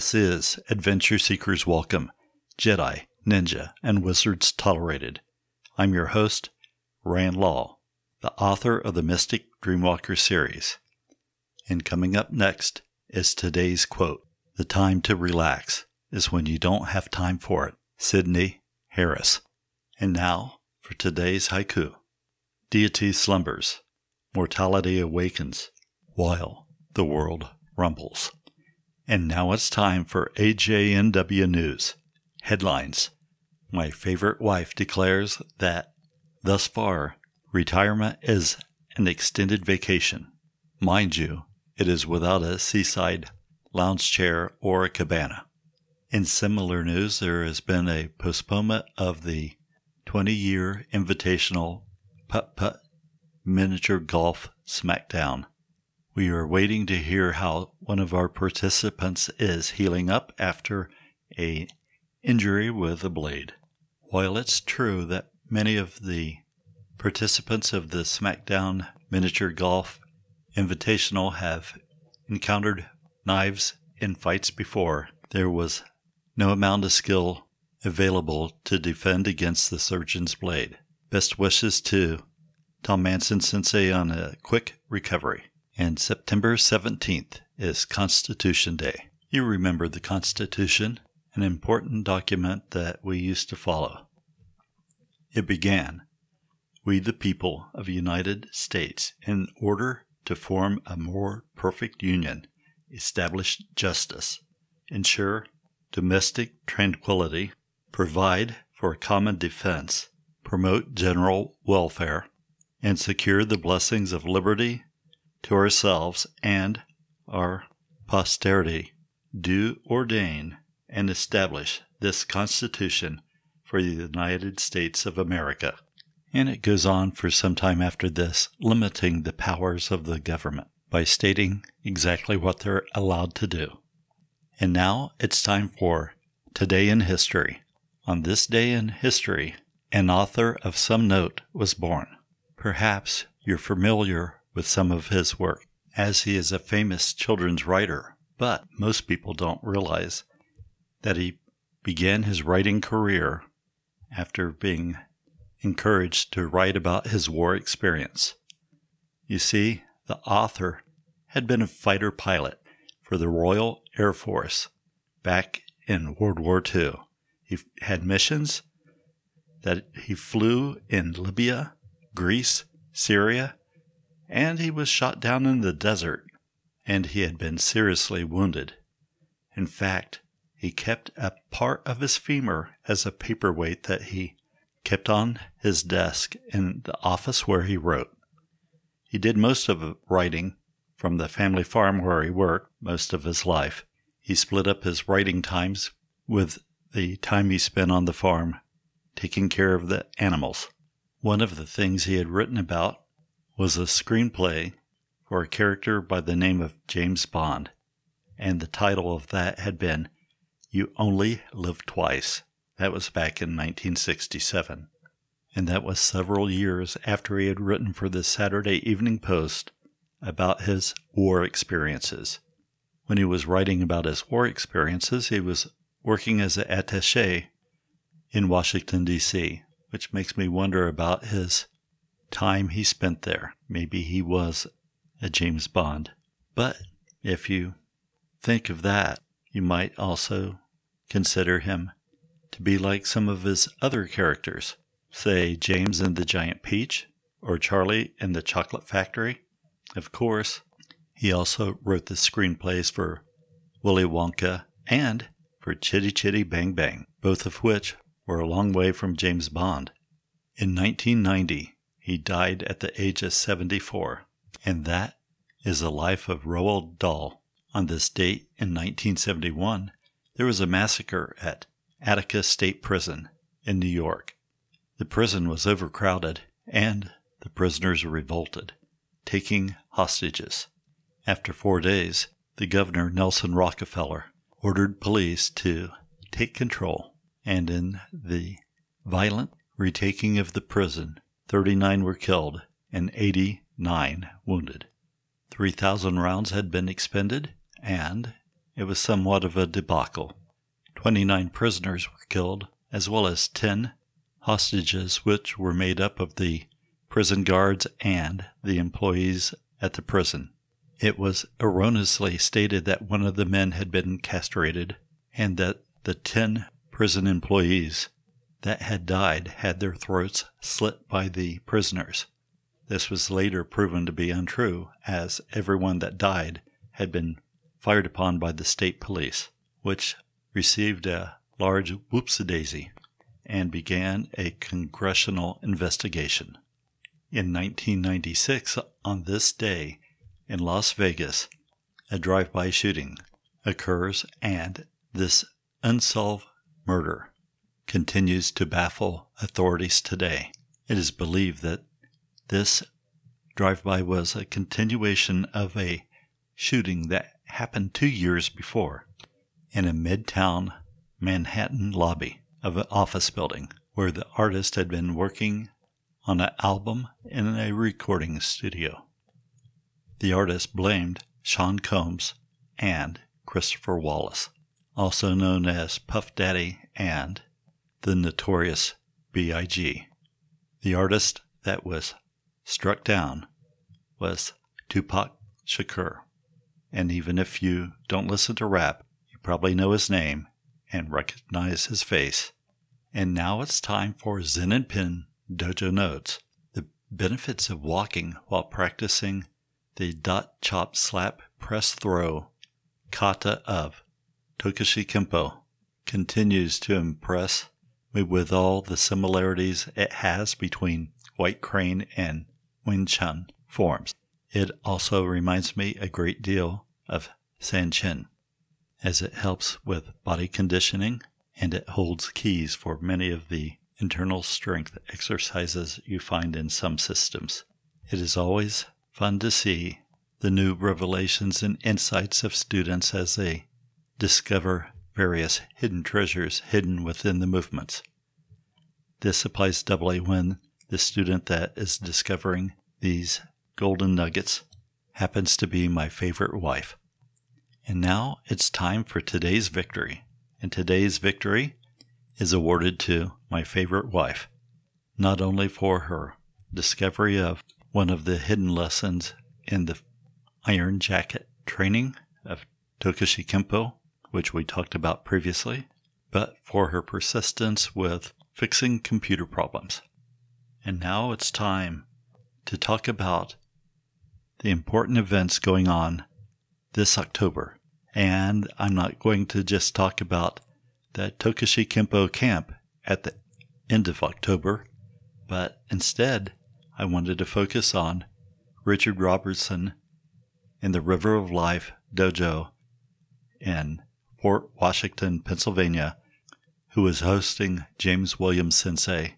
This is Adventure Seekers Welcome, Jedi, Ninja, and Wizards Tolerated. I'm your host, Rand Law, the author of the Mystic Dreamwalker series. And coming up next is today's quote The time to relax is when you don't have time for it. Sydney Harris. And now for today's haiku Deity slumbers, mortality awakens, while the world rumbles. And now it's time for AJNW News. Headlines My favorite wife declares that, thus far, retirement is an extended vacation. Mind you, it is without a seaside lounge chair or a cabana. In similar news, there has been a postponement of the 20 year invitational putt putt miniature golf smackdown. We are waiting to hear how one of our participants is healing up after a injury with a blade. While it's true that many of the participants of the SmackDown Miniature Golf Invitational have encountered knives in fights before, there was no amount of skill available to defend against the surgeon's blade. Best wishes to Tom Manson Sensei on a quick recovery and September 17th is Constitution Day. You remember the Constitution, an important document that we used to follow. It began, We the people of the United States, in order to form a more perfect union, establish justice, ensure domestic tranquility, provide for common defense, promote general welfare, and secure the blessings of liberty, to ourselves and our posterity do ordain and establish this Constitution for the United States of America. And it goes on for some time after this, limiting the powers of the government by stating exactly what they're allowed to do. And now it's time for Today in History. On this day in history, an author of some note was born. Perhaps you're familiar with some of his work, as he is a famous children's writer. But most people don't realize that he began his writing career after being encouraged to write about his war experience. You see, the author had been a fighter pilot for the Royal Air Force back in World War II. He had missions that he flew in Libya, Greece, Syria, and he was shot down in the desert, and he had been seriously wounded. In fact, he kept a part of his femur as a paperweight that he kept on his desk in the office where he wrote. He did most of writing from the family farm where he worked most of his life. He split up his writing times with the time he spent on the farm taking care of the animals. One of the things he had written about was a screenplay for a character by the name of James Bond, and the title of that had been You Only Live Twice. That was back in 1967. And that was several years after he had written for the Saturday Evening Post about his war experiences. When he was writing about his war experiences, he was working as an attache in Washington, D.C., which makes me wonder about his time he spent there. Maybe he was a James Bond. But if you think of that, you might also consider him to be like some of his other characters, say James and the Giant Peach or Charlie and the Chocolate Factory. Of course, he also wrote the screenplays for Willy Wonka and for Chitty Chitty Bang Bang, both of which were a long way from James Bond. In 1990, he died at the age of 74. And that is the life of Roald Dahl. On this date in 1971, there was a massacre at Attica State Prison in New York. The prison was overcrowded and the prisoners revolted, taking hostages. After four days, the governor, Nelson Rockefeller, ordered police to take control, and in the violent retaking of the prison, 39 were killed and 89 wounded. 3,000 rounds had been expended, and it was somewhat of a debacle. 29 prisoners were killed, as well as 10 hostages, which were made up of the prison guards and the employees at the prison. It was erroneously stated that one of the men had been castrated and that the 10 prison employees that had died had their throats slit by the prisoners. This was later proven to be untrue, as everyone that died had been fired upon by the state police, which received a large whoopsie-daisy and began a congressional investigation. In 1996, on this day, in Las Vegas, a drive by shooting occurs, and this unsolved murder continues to baffle authorities today. It is believed that this drive by was a continuation of a shooting that happened two years before in a midtown Manhattan lobby of an office building where the artist had been working on an album in a recording studio. The artist blamed Sean Combs and Christopher Wallace, also known as Puff Daddy and the notorious B.I.G. The artist that was struck down was Tupac Shakur. And even if you don't listen to rap, you probably know his name and recognize his face. And now it's time for Zen and Pin Dojo Notes. The benefits of walking while practicing the dot chop slap press throw kata of Tokushi Kempo continues to impress with all the similarities it has between White Crane and Wing Chun forms. It also reminds me a great deal of Sanchin, as it helps with body conditioning and it holds keys for many of the internal strength exercises you find in some systems. It is always fun to see the new revelations and insights of students as they discover various hidden treasures hidden within the movements. This applies doubly when the student that is discovering these golden nuggets happens to be my favorite wife. And now it's time for today's victory. And today's victory is awarded to my favorite wife, not only for her discovery of one of the hidden lessons in the Iron Jacket training of Tokushi Kempo, which we talked about previously, but for her persistence with fixing computer problems. And now it's time to talk about the important events going on this October. And I'm not going to just talk about the Tokushi Kempo camp at the end of October, but instead I wanted to focus on Richard Robertson in the River of Life Dojo in Fort Washington, Pennsylvania, who is hosting James Williams Sensei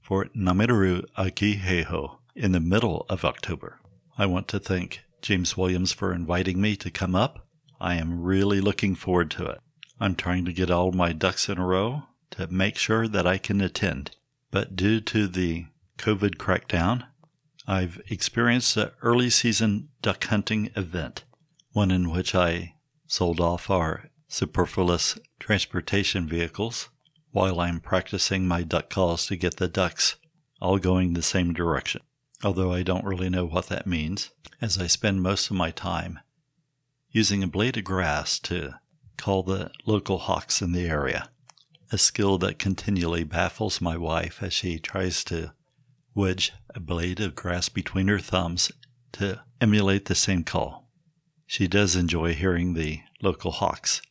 for Namiru Akiheiho in the middle of October. I want to thank James Williams for inviting me to come up. I am really looking forward to it. I'm trying to get all my ducks in a row to make sure that I can attend. But due to the COVID crackdown, I've experienced an early season duck hunting event, one in which I sold off our superfluous transportation vehicles while I'm practicing my duck calls to get the ducks all going the same direction. Although I don't really know what that means, as I spend most of my time using a blade of grass to call the local hawks in the area, a skill that continually baffles my wife as she tries to wedge a blade of grass between her thumbs to emulate the same call. She does enjoy hearing the local hawks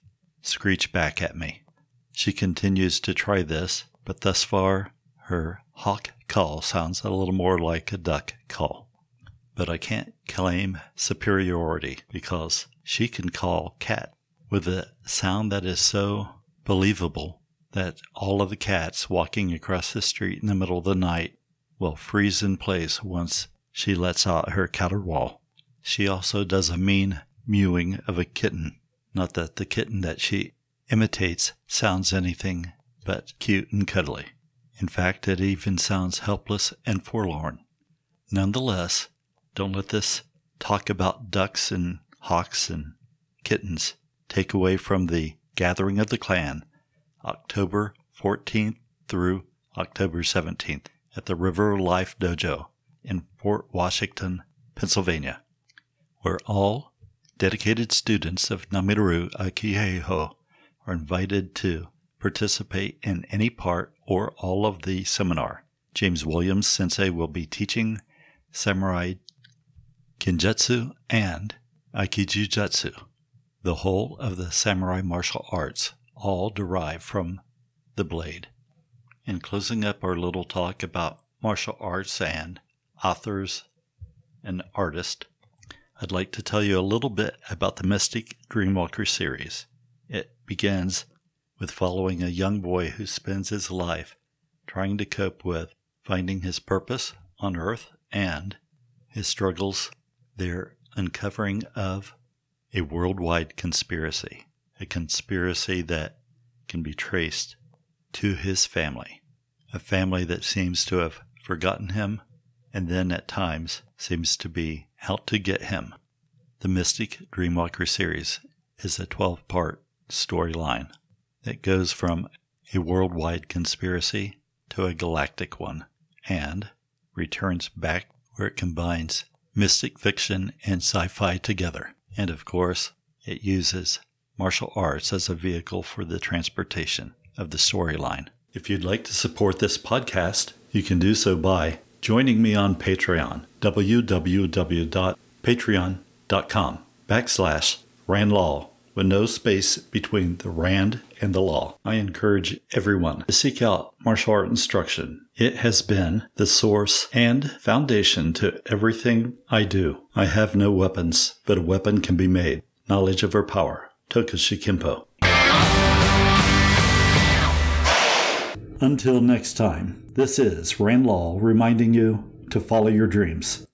screech back at me. She continues to try this, but thus far her hawk call sounds a little more like a duck call. But I can't claim superiority because she can call cat with a sound that is so believable that all of the cats walking across the street in the middle of the night will freeze in place once she lets out her caterwaul. She also does a mean mewing of a kitten. Not that the kitten that she imitates sounds anything but cute and cuddly. In fact, it even sounds helpless and forlorn. Nonetheless, don't let this talk about ducks and hawks and kittens take away from the Gathering of the Clan, October 14th through October 17th at the River Life Dojo in Fort Washington, Pennsylvania, where all dedicated students of Nami Ryu Aiki Heiho are invited to participate in any part or all of the seminar. James Williams Sensei will be teaching samurai kenjutsu and aikijutsu, the whole of the samurai martial arts, all derived from the blade. In closing up our little talk about martial arts and authors and artists, I'd like to tell you a little bit about the Mystic Dreamwalker series. It begins with following a young boy who spends his life trying to cope with finding his purpose on earth and his struggles their uncovering of a worldwide conspiracy, a conspiracy that can be traced to his family, a family that seems to have forgotten him and then at times seems to be out to get him. The Mystic Dreamwalker series is a 12 part storyline that goes from a worldwide conspiracy to a galactic one and returns back where it combines mystic fiction and sci fi together. And of course, it uses martial arts as a vehicle for the transportation of the storyline. If you'd like to support this podcast, you can do so by joining me on Patreon, www.patreon.com backslash randlaw with no space between the rand and the law. I encourage everyone to seek out martial art instruction. It has been the source and foundation to everything I do. I have no weapons, but a weapon can be made. Knowledge of her power. Tokushi. Until next time, this is Rand Law reminding you to follow your dreams.